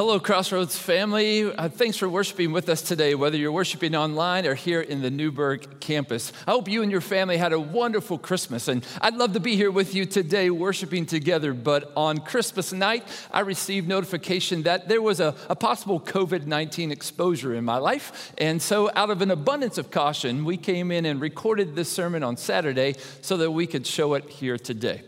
hello, Crossroads family. Uh, thanks for worshiping with us today, whether you're worshiping online or here in the Newburgh campus. I hope you and your family had a wonderful Christmas, and I'd love to be here with you today worshiping together. But on Christmas night, I received notification that there was a, a possible COVID 19 exposure in my life. And so, out of an abundance of caution, we came in and recorded this sermon on Saturday so that we could show it here today.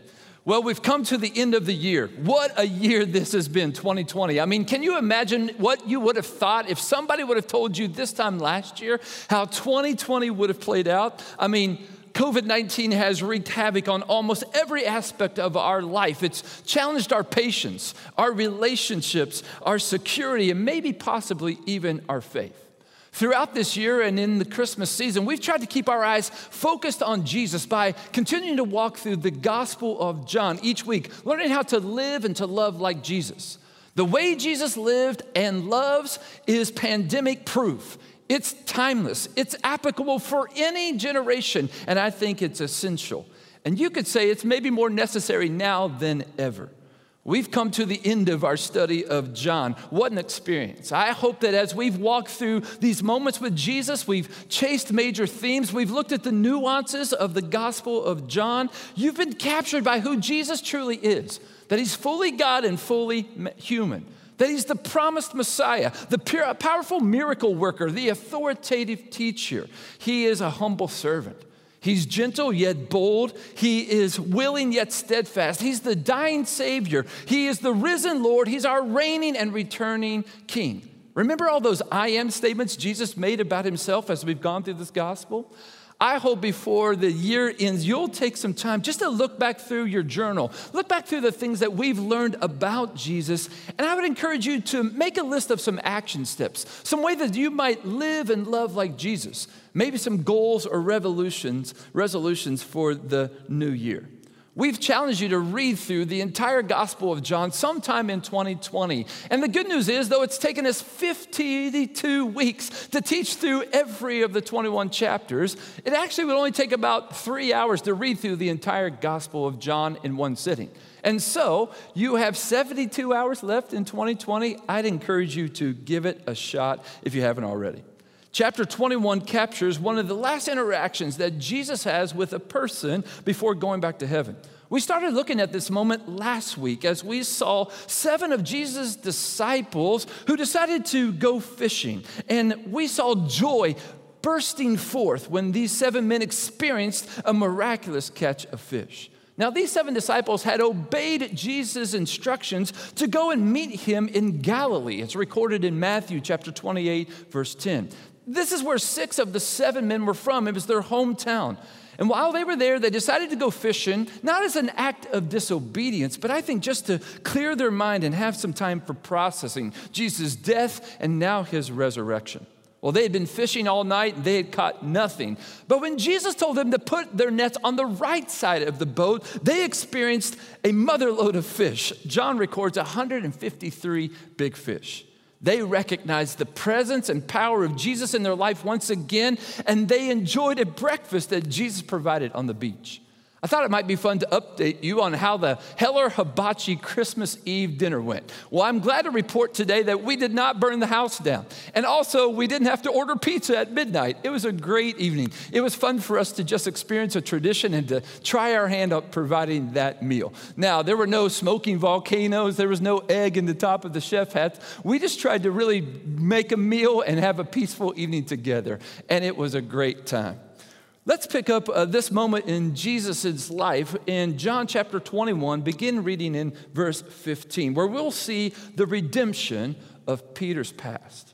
Well, we've come to the end of the year. What a year this has been, 2020. I mean, can you imagine what you would have thought if somebody would have told you this time last year how 2020 would have played out? I mean, COVID 19 has wreaked havoc on almost every aspect of our life. It's challenged our patience, our relationships, our security, and maybe possibly even our faith. Throughout this year and in the Christmas season, we've tried to keep our eyes focused on Jesus by continuing to walk through the Gospel of John each week, learning how to live and to love like Jesus. The way Jesus lived and loves is pandemic proof. It's timeless, it's applicable for any generation, and I think it's essential. And you could say it's maybe more necessary now than ever. We've come to the end of our study of John. What an experience. I hope that as we've walked through these moments with Jesus, we've chased major themes, we've looked at the nuances of the Gospel of John. You've been captured by who Jesus truly is that he's fully God and fully human, that he's the promised Messiah, the powerful miracle worker, the authoritative teacher. He is a humble servant. He's gentle yet bold. He is willing yet steadfast. He's the dying Savior. He is the risen Lord. He's our reigning and returning King. Remember all those I am statements Jesus made about himself as we've gone through this gospel? I hope before the year ends, you'll take some time just to look back through your journal, look back through the things that we've learned about Jesus. And I would encourage you to make a list of some action steps, some way that you might live and love like Jesus, maybe some goals or revolutions, resolutions for the new year. We've challenged you to read through the entire Gospel of John sometime in 2020. And the good news is, though it's taken us 52 weeks to teach through every of the 21 chapters, it actually would only take about three hours to read through the entire Gospel of John in one sitting. And so you have 72 hours left in 2020. I'd encourage you to give it a shot if you haven't already. Chapter 21 captures one of the last interactions that Jesus has with a person before going back to heaven. We started looking at this moment last week as we saw seven of Jesus' disciples who decided to go fishing. And we saw joy bursting forth when these seven men experienced a miraculous catch of fish. Now, these seven disciples had obeyed Jesus' instructions to go and meet him in Galilee. It's recorded in Matthew chapter 28, verse 10. This is where six of the seven men were from. It was their hometown. And while they were there, they decided to go fishing, not as an act of disobedience, but I think just to clear their mind and have some time for processing Jesus' death and now his resurrection. Well, they had been fishing all night and they had caught nothing. But when Jesus told them to put their nets on the right side of the boat, they experienced a motherload of fish. John records 153 big fish. They recognized the presence and power of Jesus in their life once again, and they enjoyed a breakfast that Jesus provided on the beach. I thought it might be fun to update you on how the Heller Hibachi Christmas Eve dinner went. Well, I'm glad to report today that we did not burn the house down. And also, we didn't have to order pizza at midnight. It was a great evening. It was fun for us to just experience a tradition and to try our hand at providing that meal. Now, there were no smoking volcanoes, there was no egg in the top of the chef hat. We just tried to really make a meal and have a peaceful evening together. And it was a great time. Let's pick up uh, this moment in Jesus' life in John chapter 21, begin reading in verse 15, where we'll see the redemption of Peter's past.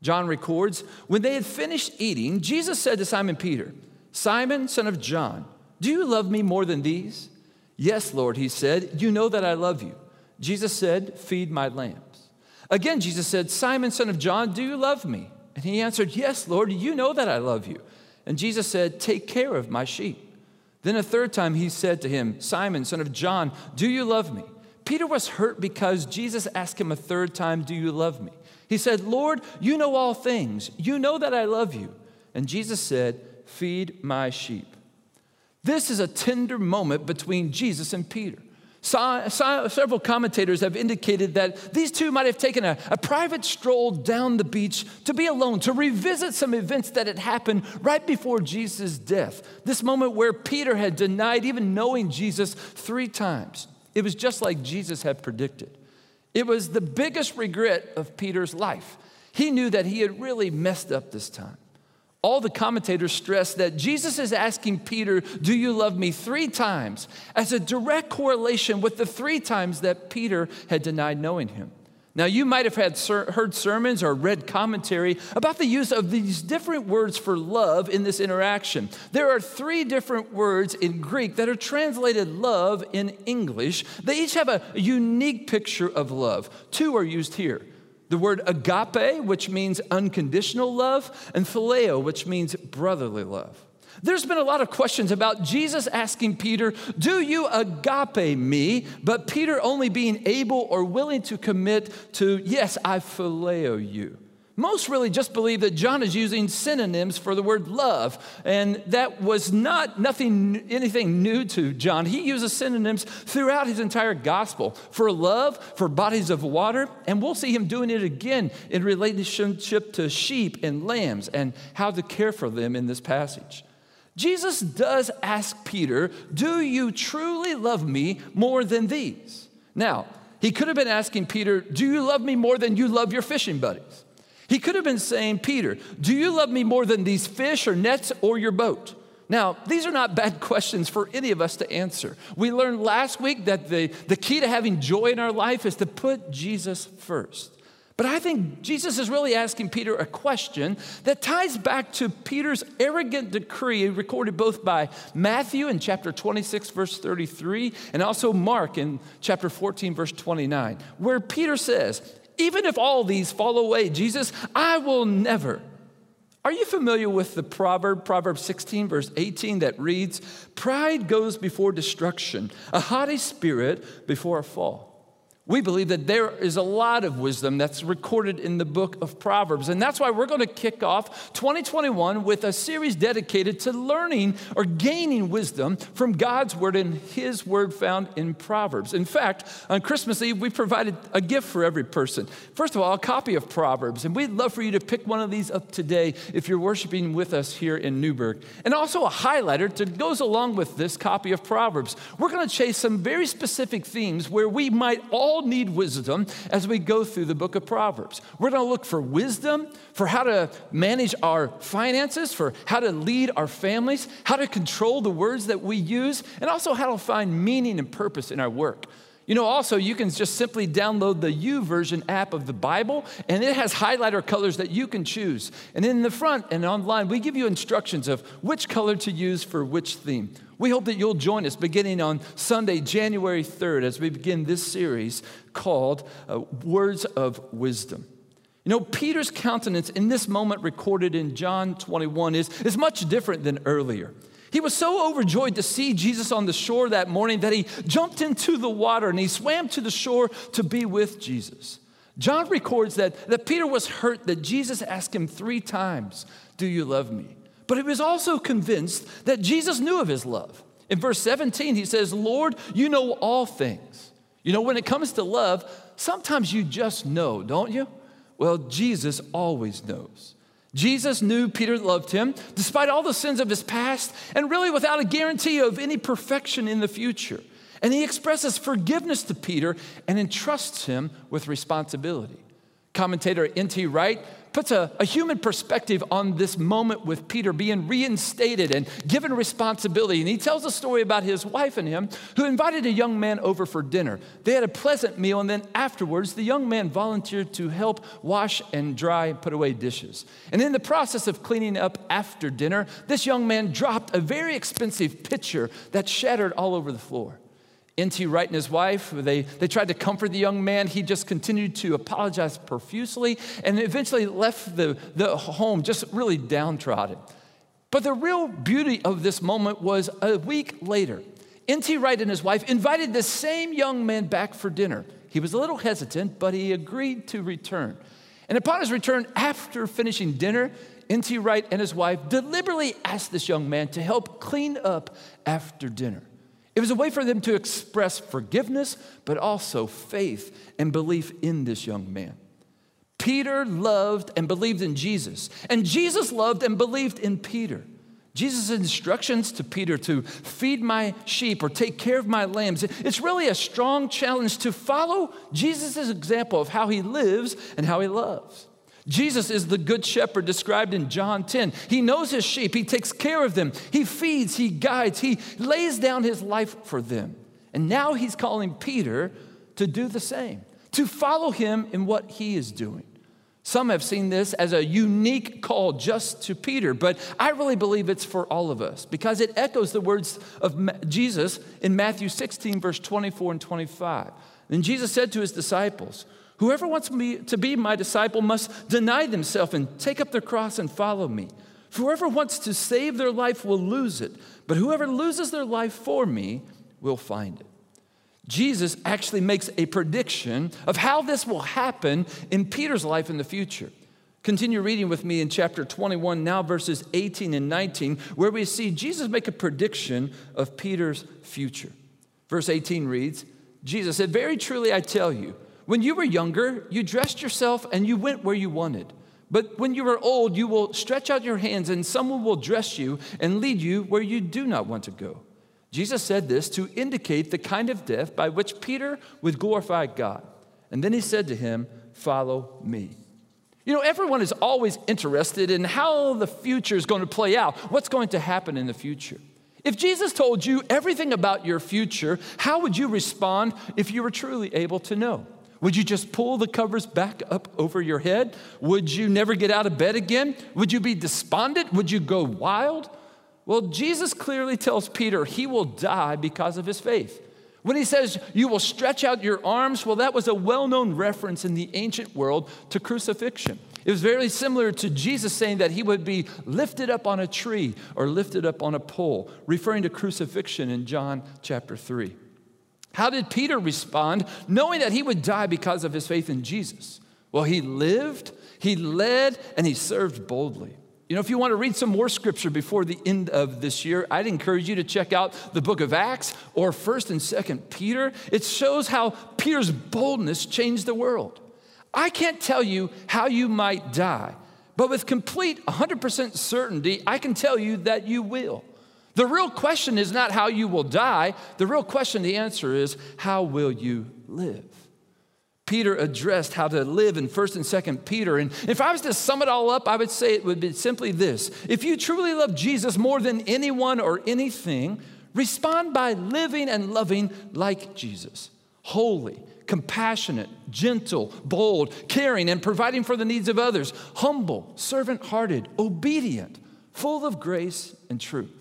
John records When they had finished eating, Jesus said to Simon Peter, Simon, son of John, do you love me more than these? Yes, Lord, he said, You know that I love you. Jesus said, Feed my lambs. Again, Jesus said, Simon, son of John, do you love me? And he answered, Yes, Lord, you know that I love you. And Jesus said, Take care of my sheep. Then a third time he said to him, Simon, son of John, do you love me? Peter was hurt because Jesus asked him a third time, Do you love me? He said, Lord, you know all things. You know that I love you. And Jesus said, Feed my sheep. This is a tender moment between Jesus and Peter. Several commentators have indicated that these two might have taken a, a, private stroll down the beach to be alone, to revisit some events that had happened right before Jesus' death. This moment where Peter had denied even knowing Jesus three times. It was just like Jesus had predicted. It was the biggest regret of Peter's life. He knew that he had really messed up this time. All the commentators stress that Jesus is asking Peter, Do you love me three times, as a direct correlation with the three times that Peter had denied knowing him. Now, you might have had ser- heard sermons or read commentary about the use of these different words for love in this interaction. There are three different words in Greek that are translated love in English. They each have a unique picture of love. Two are used here the word agape, which means unconditional love, and phileo, which means brotherly love. There's been a lot of questions about Jesus asking Peter, Do you agape me? But Peter only being able or willing to commit to, Yes, I phileo you. Most really just believe that John is using synonyms for the word love, and that was not nothing anything new to John. He uses synonyms throughout his entire gospel for love, for bodies of water, and we'll see him doing it again in relationship to sheep and lambs and how to care for them in this passage. Jesus does ask Peter, Do you truly love me more than these? Now, he could have been asking Peter, Do you love me more than you love your fishing buddies? He could have been saying, Peter, do you love me more than these fish or nets or your boat? Now, these are not bad questions for any of us to answer. We learned last week that the, the key to having joy in our life is to put Jesus first. But I think Jesus is really asking Peter a question that ties back to Peter's arrogant decree recorded both by Matthew in chapter 26, verse 33, and also Mark in chapter 14, verse 29, where Peter says, even if all these fall away, Jesus, I will never. Are you familiar with the proverb, Proverb 16, verse 18, that reads, Pride goes before destruction, a haughty spirit before a fall? We believe that there is a lot of wisdom that's recorded in the book of Proverbs. And that's why we're going to kick off 2021 with a series dedicated to learning or gaining wisdom from God's word and his word found in Proverbs. In fact, on Christmas Eve, we provided a gift for every person. First of all, a copy of Proverbs. And we'd love for you to pick one of these up today if you're worshiping with us here in Newburgh. And also a highlighter that goes along with this copy of Proverbs. We're going to chase some very specific themes where we might all need wisdom as we go through the book of Proverbs. We're going to look for wisdom for how to manage our finances, for how to lead our families, how to control the words that we use, and also how to find meaning and purpose in our work. You know, also, you can just simply download the YouVersion app of the Bible, and it has highlighter colors that you can choose. And in the front and online, we give you instructions of which color to use for which theme. We hope that you'll join us beginning on Sunday, January 3rd, as we begin this series called uh, Words of Wisdom. You know, Peter's countenance in this moment recorded in John 21 is, is much different than earlier. He was so overjoyed to see Jesus on the shore that morning that he jumped into the water and he swam to the shore to be with Jesus. John records that, that Peter was hurt that Jesus asked him three times, Do you love me? But he was also convinced that Jesus knew of his love. In verse 17, he says, Lord, you know all things. You know, when it comes to love, sometimes you just know, don't you? Well, Jesus always knows. Jesus knew Peter loved him despite all the sins of his past and really without a guarantee of any perfection in the future. And he expresses forgiveness to Peter and entrusts him with responsibility. Commentator N.T. Wright puts a, a, human perspective on this moment with Peter being reinstated and given responsibility. And he tells a story about his wife and him who invited a young man over for dinner. They had a pleasant meal, and then afterwards, the young man volunteered to help wash and dry put away dishes. And in the process of cleaning up after dinner, this young man dropped a very expensive pitcher that shattered all over the floor. N.T. Wright and his wife, they, they tried to comfort the young man. He just continued to apologize profusely and eventually left the, the home just really downtrodden. But the real beauty of this moment was a week later. N.T. Wright and his wife invited the same young man back for dinner. He was a little hesitant, but he agreed to return. And upon his return, after finishing dinner, N.T. Wright and his wife deliberately asked this young man to help clean up after dinner. It was a way for them to express forgiveness, but also faith and belief in this young man. Peter loved and believed in Jesus, and Jesus loved and believed in Peter. Jesus' instructions to Peter to feed my sheep or take care of my lambs, it's really a strong challenge to follow Jesus' example of how he lives and how he loves. Jesus is the good shepherd described in John 10. He knows his sheep, he takes care of them, he feeds, he guides, he lays down his life for them. And now he's calling Peter to do the same, to follow him in what he is doing. Some have seen this as a unique call just to Peter, but I really believe it's for all of us because it echoes the words of Jesus in Matthew 16, verse 24 and 25. Then Jesus said to his disciples, Whoever wants me to be my disciple must deny themselves and take up their cross and follow me. whoever wants to save their life will lose it, but whoever loses their life for me will find it. Jesus actually makes a prediction of how this will happen in Peter's life in the future. Continue reading with me in chapter 21, now verses 18 and 19, where we see Jesus make a prediction of Peter's future. Verse 18 reads Jesus said, Very truly I tell you, when you were younger, you dressed yourself and you went where you wanted. But when you are old, you will stretch out your hands and someone will dress you and lead you where you do not want to go. Jesus said this to indicate the kind of death by which Peter would glorify God. And then he said to him, Follow me. You know, everyone is always interested in how the future is going to play out, what's going to happen in the future. If Jesus told you everything about your future, how would you respond if you were truly able to know? Would you just pull the covers back up over your head? Would you never get out of bed again? Would you be despondent? Would you go wild? Well, Jesus clearly tells Peter he will die because of his faith. When he says, You will stretch out your arms, well, that was a well known reference in the ancient world to crucifixion. It was very similar to Jesus saying that he would be lifted up on a tree or lifted up on a pole, referring to crucifixion in John chapter 3. How did Peter respond knowing that he would die because of his faith in Jesus? Well, he lived, he led, and he served boldly. You know, if you want to read some more scripture before the end of this year, I'd encourage you to check out the book of Acts or 1st and 2nd Peter. It shows how Peter's boldness changed the world. I can't tell you how you might die, but with complete 100% certainty, I can tell you that you will. The real question is not how you will die. The real question, the answer is, how will you live? Peter addressed how to live in 1st and 2nd Peter. And if I was to sum it all up, I would say it would be simply this If you truly love Jesus more than anyone or anything, respond by living and loving like Jesus holy, compassionate, gentle, bold, caring, and providing for the needs of others, humble, servant hearted, obedient, full of grace and truth.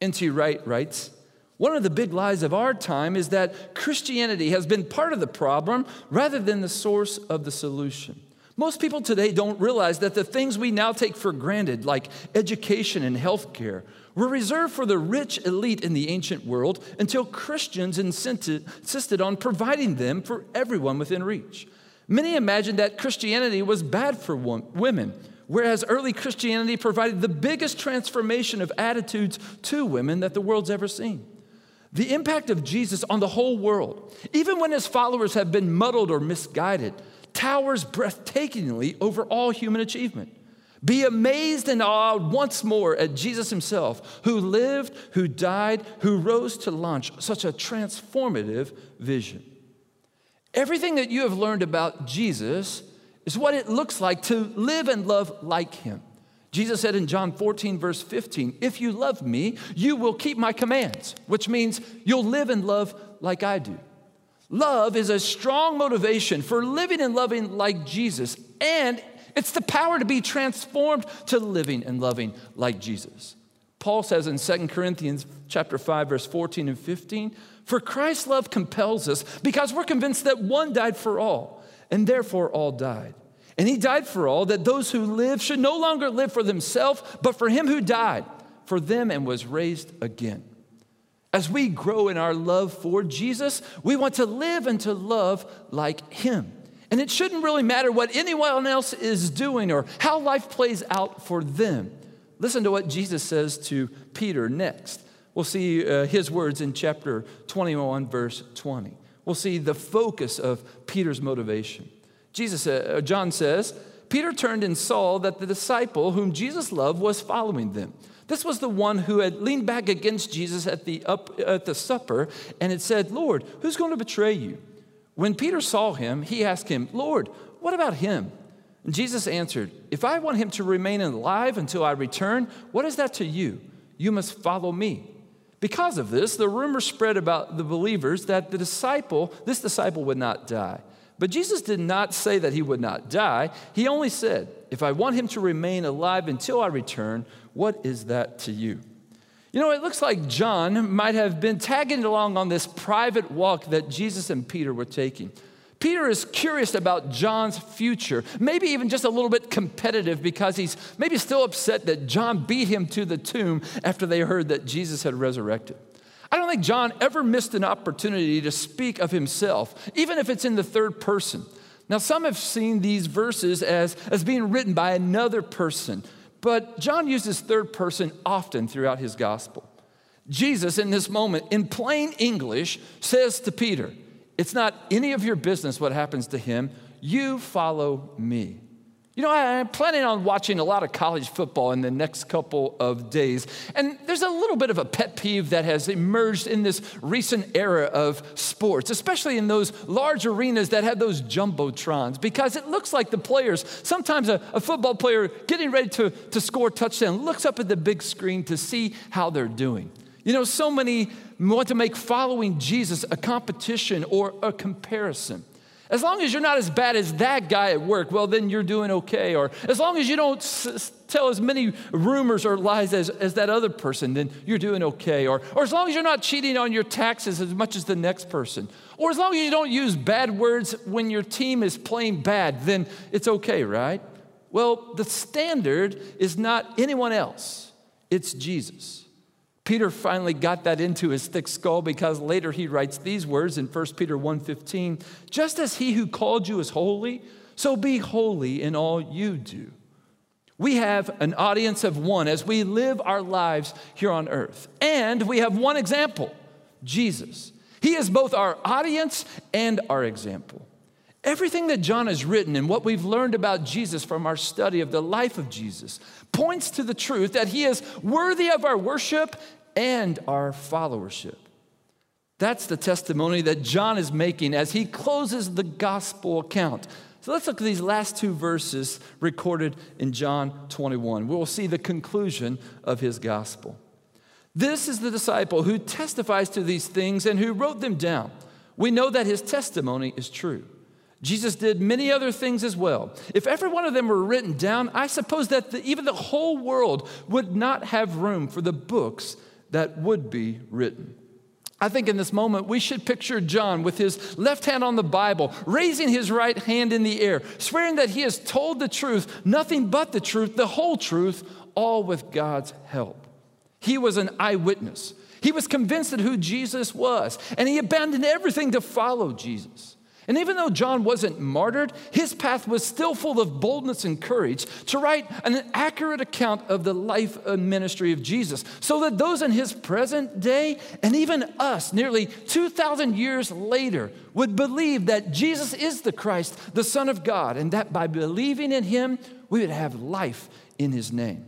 N.T. Wright writes, one of the big lies of our time is that Christianity has been part of the problem rather than the source of the solution. Most people today don't realize that the things we now take for granted, like education and healthcare, were reserved for the rich elite in the ancient world until Christians insisted on providing them for everyone within reach. Many imagined that Christianity was bad for women, whereas early Christianity provided the biggest transformation of attitudes to women that the world's ever seen. The impact of Jesus on the whole world, even when his followers have been muddled or misguided, towers breathtakingly over all human achievement. Be amazed and awed once more at Jesus himself, who lived, who died, who rose to launch such a transformative vision. Everything that you have learned about Jesus is what it looks like to live and love like him. Jesus said in John 14, verse 15, If you love me, you will keep my commands, which means you'll live and love like I do. Love is a strong motivation for living and loving like Jesus, and it's the power to be transformed to living and loving like Jesus. Paul says in 2 Corinthians chapter 5 verse 14 and 15, "For Christ's love compels us because we're convinced that one died for all, and therefore all died." And he died for all, that those who live should no longer live for themselves, but for him who died for them and was raised again. As we grow in our love for Jesus, we want to live and to love like him. And it shouldn't really matter what anyone else is doing or how life plays out for them. Listen to what Jesus says to Peter next. We'll see uh, his words in chapter 21, verse 20. We'll see the focus of Peter's motivation. Jesus, uh, John says, Peter turned and saw that the disciple whom Jesus loved was following them. This was the one who had leaned back against Jesus at the, up, at the supper and had said, Lord, who's going to betray you? When Peter saw him, he asked him, Lord, what about him? And Jesus answered, If I want him to remain alive until I return, what is that to you? You must follow me. Because of this, the rumor spread about the believers that the disciple, this disciple would not die. But Jesus did not say that he would not die. He only said, If I want him to remain alive until I return, what is that to you? You know, it looks like John might have been tagging along on this private walk that Jesus and Peter were taking. Peter is curious about John's future, maybe even just a little bit competitive because he's maybe still upset that John beat him to the tomb after they heard that Jesus had resurrected. I don't think John ever missed an opportunity to speak of himself, even if it's in the third person. Now, some have seen these verses as, as being written by another person, but John uses third person often throughout his gospel. Jesus, in this moment, in plain English, says to Peter, It's not any of your business what happens to him. You follow me. You know, I'm planning on watching a lot of college football in the next couple of days. And there's a little bit of a pet peeve that has emerged in this recent era of sports, especially in those large arenas that have those jumbotrons, because it looks like the players, sometimes a, a football player getting ready to, to score a touchdown, looks up at the big screen to see how they're doing. You know, so many want to make following Jesus a competition or a comparison. As long as you're not as bad as that guy at work, well, then you're doing okay. Or as long as you don't s- tell as many rumors or lies as, as that other person, then you're doing okay. Or, or as long as you're not cheating on your taxes as much as the next person. Or as long as you don't use bad words when your team is playing bad, then it's okay, right? Well, the standard is not anyone else, it's Jesus. Peter finally got that into his thick skull because later he writes these words in 1 Peter 1:15, just as he who called you is holy, so be holy in all you do. We have an audience of one as we live our lives here on earth. And we have one example, Jesus. He is both our audience and our example. Everything that John has written and what we've learned about Jesus from our study of the life of Jesus points to the truth that he is worthy of our worship and our followership. That's the testimony that John is making as he closes the gospel account. So let's look at these last two verses recorded in John 21. We'll see the conclusion of his gospel. This is the disciple who testifies to these things and who wrote them down. We know that his testimony is true. Jesus did many other things as well. If every one of them were written down, I suppose that the, even the whole world would not have room for the books that would be written. I think in this moment we should picture John with his left hand on the Bible, raising his right hand in the air, swearing that he has told the truth, nothing but the truth, the whole truth, all with God's help. He was an eyewitness. He was convinced of who Jesus was, and he abandoned everything to follow Jesus. And even though John wasn't martyred, his path was still full of boldness and courage to write an accurate account of the life and ministry of Jesus, so that those in his present day and even us, nearly 2,000 years later, would believe that Jesus is the Christ, the Son of God, and that by believing in him, we would have life in his name.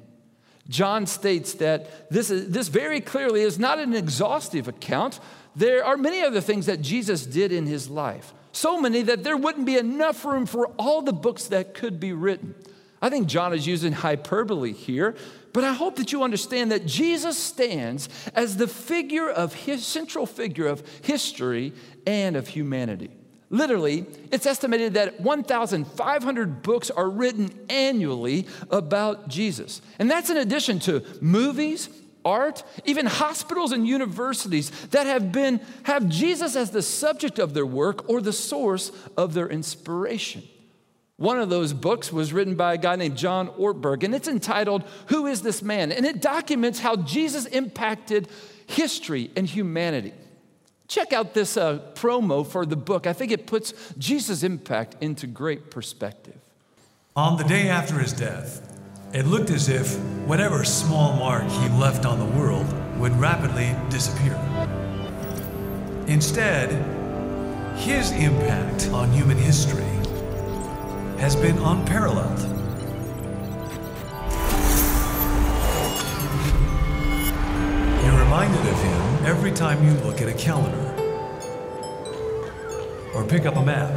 John states that this, is, this very clearly is not an exhaustive account. There are many other things that Jesus did in his life. So many that there wouldn't be enough room for all the books that could be written. I think John is using hyperbole here, but I hope that you understand that Jesus stands as the figure of his central figure of history and of humanity. Literally, it's estimated that 1,500 books are written annually about Jesus. And that's in addition to movies, art, even hospitals and universities that have been have Jesus as the subject of their work or the source of their inspiration. One of those books was written by a guy named John Ortberg, and it's entitled Who is This Man? And it documents how Jesus impacted history and humanity. Check out this uh, promo for the book. I think it puts Jesus' impact into great perspective. On the day after his death, it looked as if whatever small mark he left on the world would rapidly disappear. Instead, his impact on human history has been unparalleled. You're reminded of him every time you look at a calendar or pick up a map.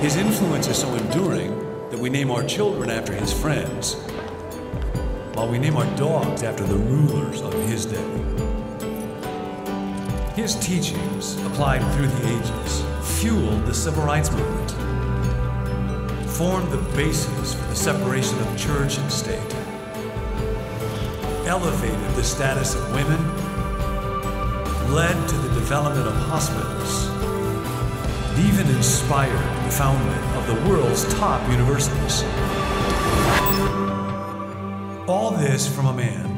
His influence is so enduring that we name our children after his friends, while we name our dogs after the rulers of his day. His teachings, applied through the ages, fueled the civil rights movement, formed the basis for the separation of church and state, elevated the status of women, led to the development of hospitals, and even inspired founding of the world's top universities. All this from a man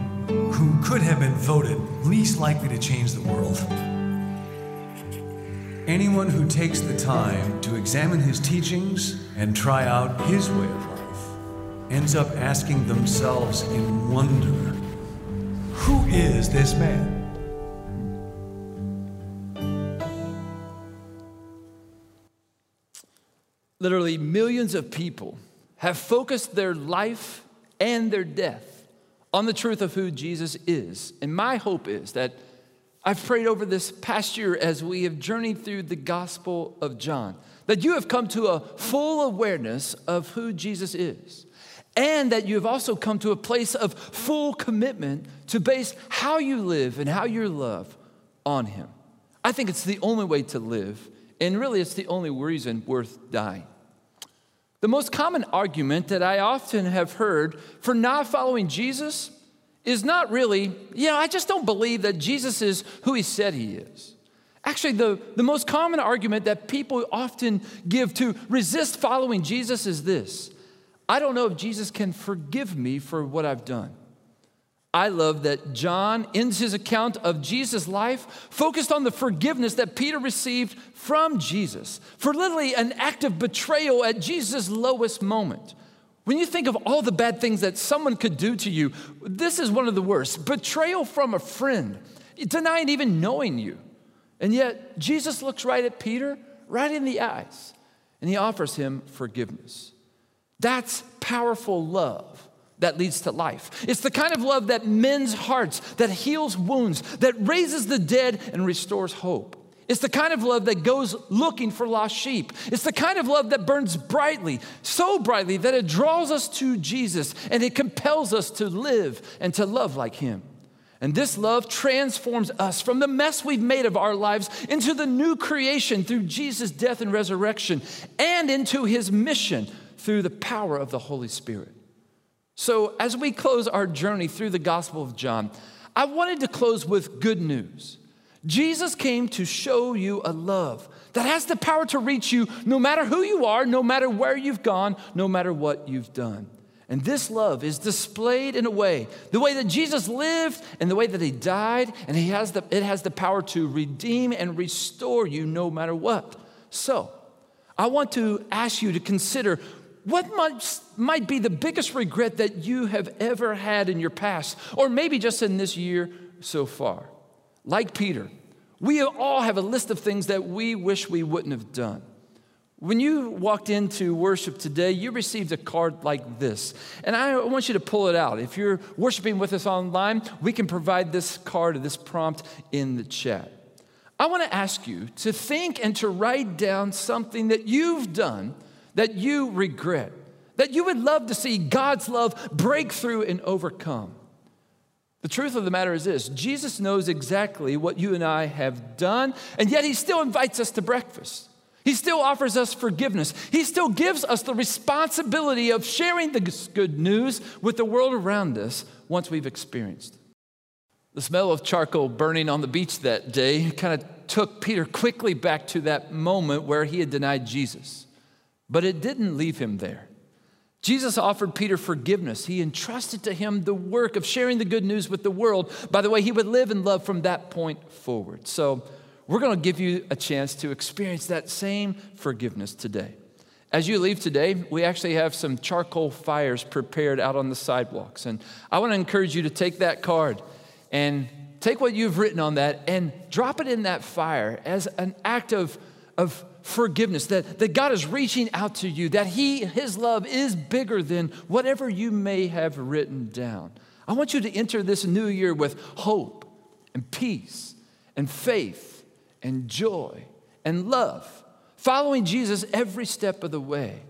who could have been voted least likely to change the world. Anyone who takes the time to examine his teachings and try out his way of life ends up asking themselves in wonder who is this man? Literally, millions of people have focused their life and their death on the truth of who Jesus is. And my hope is that I've prayed over this past year as we have journeyed through the Gospel of John, that you have come to a full awareness of who Jesus is. And that you have also come to a place of full commitment to base how you live and how you love on Him. I think it's the only way to live, and really it's the only reason worth dying. The most common argument that I often have heard for not following Jesus is not really, you know, I just don't believe that Jesus is who he said he is. Actually, the, the most common argument that people often give to resist following Jesus is this I don't know if Jesus can forgive me for what I've done. I love that John ends his account of Jesus' life focused on the forgiveness that Peter received from Jesus for literally an act of betrayal at Jesus' lowest moment. When you think of all the bad things that someone could do to you, this is one of the worst betrayal from a friend, denying even knowing you. And yet, Jesus looks right at Peter, right in the eyes, and he offers him forgiveness. That's powerful love that leads to life. It's the kind of love that mends hearts, that heals wounds, that raises the dead and restores hope. It's the kind of love that goes looking for lost sheep. It's the kind of love that burns brightly, so brightly that it draws us to Jesus and it compels us to live and to love like Him. And this love transforms us from the mess we've made of our lives into the new creation through Jesus' death and resurrection and into His mission through the power of the Holy Spirit. So, as we close our journey through the Gospel of John, I wanted to close with good news. Jesus came to show you a love that has the power to reach you no matter who you are, no matter where you've gone, no matter what you've done. And this love is displayed in a way, the way that Jesus lived and the way that he died, and he has the, it has the power to redeem and restore you no matter what. So, I want to ask you to consider what might, might be the biggest regret that you have ever had in your past, or maybe just in this year so far? Like Peter, we all have a list of things that we wish we wouldn't have done. When you walked into worship today, you received a card like this. And I want you to pull it out. If you're worshiping with us online, we can provide this card or this prompt in the chat. I want to ask you to think and to write down something that you've done that you regret, that you would love to see God's love break through and overcome. The truth of the matter is this Jesus knows exactly what you and I have done, and yet He still invites us to breakfast. He still offers us forgiveness. He still gives us the responsibility of sharing the good news with the world around us once we've experienced. The smell of charcoal burning on the beach that day kind of took Peter quickly back to that moment where he had denied Jesus. But it didn't leave him there. Jesus offered Peter forgiveness. He entrusted to him the work of sharing the good news with the world. By the way, he would live in love from that point forward. So, we're going to give you a chance to experience that same forgiveness today. as you leave today, we actually have some charcoal fires prepared out on the sidewalks. And I want to encourage you to take that card and take what you've written on that and drop it in that fire as an act of, of forgiveness, that, that God is reaching out to you, that He, His love is bigger than whatever you may have written down. I want you to enter this new year with hope and peace and faith and joy and love, following Jesus every step of the way.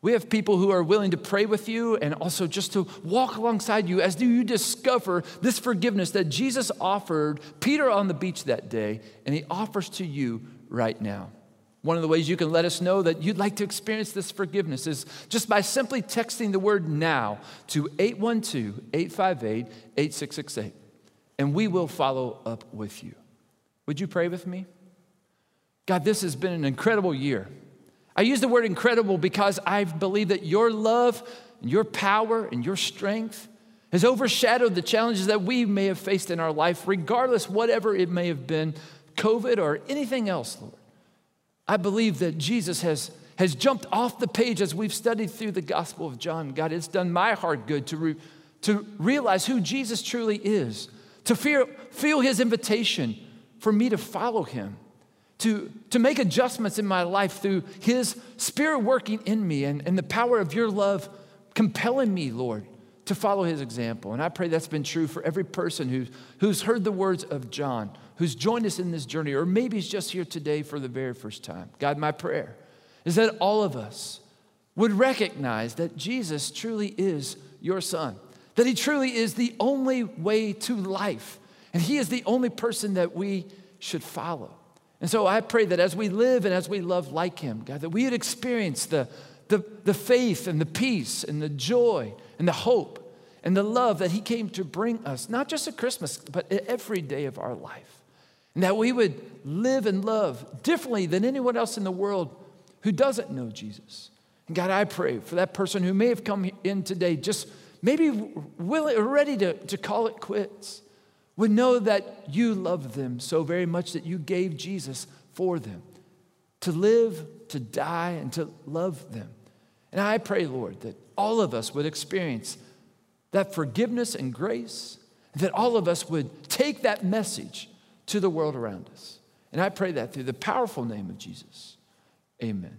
We have people who are willing to pray with you and also just to walk alongside you as you discover this forgiveness that Jesus offered Peter on the beach that day, and he offers to you right now. One of the ways you can let us know that you'd like to experience this forgiveness is just by simply texting the word now to 812 858 8668, and we will follow up with you. Would you pray with me? God, this has been an incredible year. I use the word incredible because I believe that your love and your power and your strength has overshadowed the challenges that we may have faced in our life, regardless, whatever it may have been COVID or anything else, Lord. I believe that Jesus has, has jumped off the page as we've studied through the Gospel of John. God, it's done my heart good to, re, to realize who Jesus truly is, to feel, feel his invitation for me to follow him to, to make adjustments in my life through His Spirit working in me and, and the power of your love compelling me, Lord, to follow His example. And I pray that's been true for every person who, who's heard the words of John, who's joined us in this journey, or maybe is just here today for the very first time. God, my prayer is that all of us would recognize that Jesus truly is your Son, that He truly is the only way to life, and He is the only person that we should follow. And so I pray that as we live and as we love like him, God, that we would experience the, the, the faith and the peace and the joy and the hope and the love that he came to bring us, not just at Christmas, but every day of our life. And that we would live and love differently than anyone else in the world who doesn't know Jesus. And God, I pray for that person who may have come in today just maybe willing, ready to, to call it quits would know that you love them so very much that you gave Jesus for them to live, to die, and to love them. And I pray, Lord, that all of us would experience that forgiveness and grace, that all of us would take that message to the world around us. And I pray that through the powerful name of Jesus. Amen.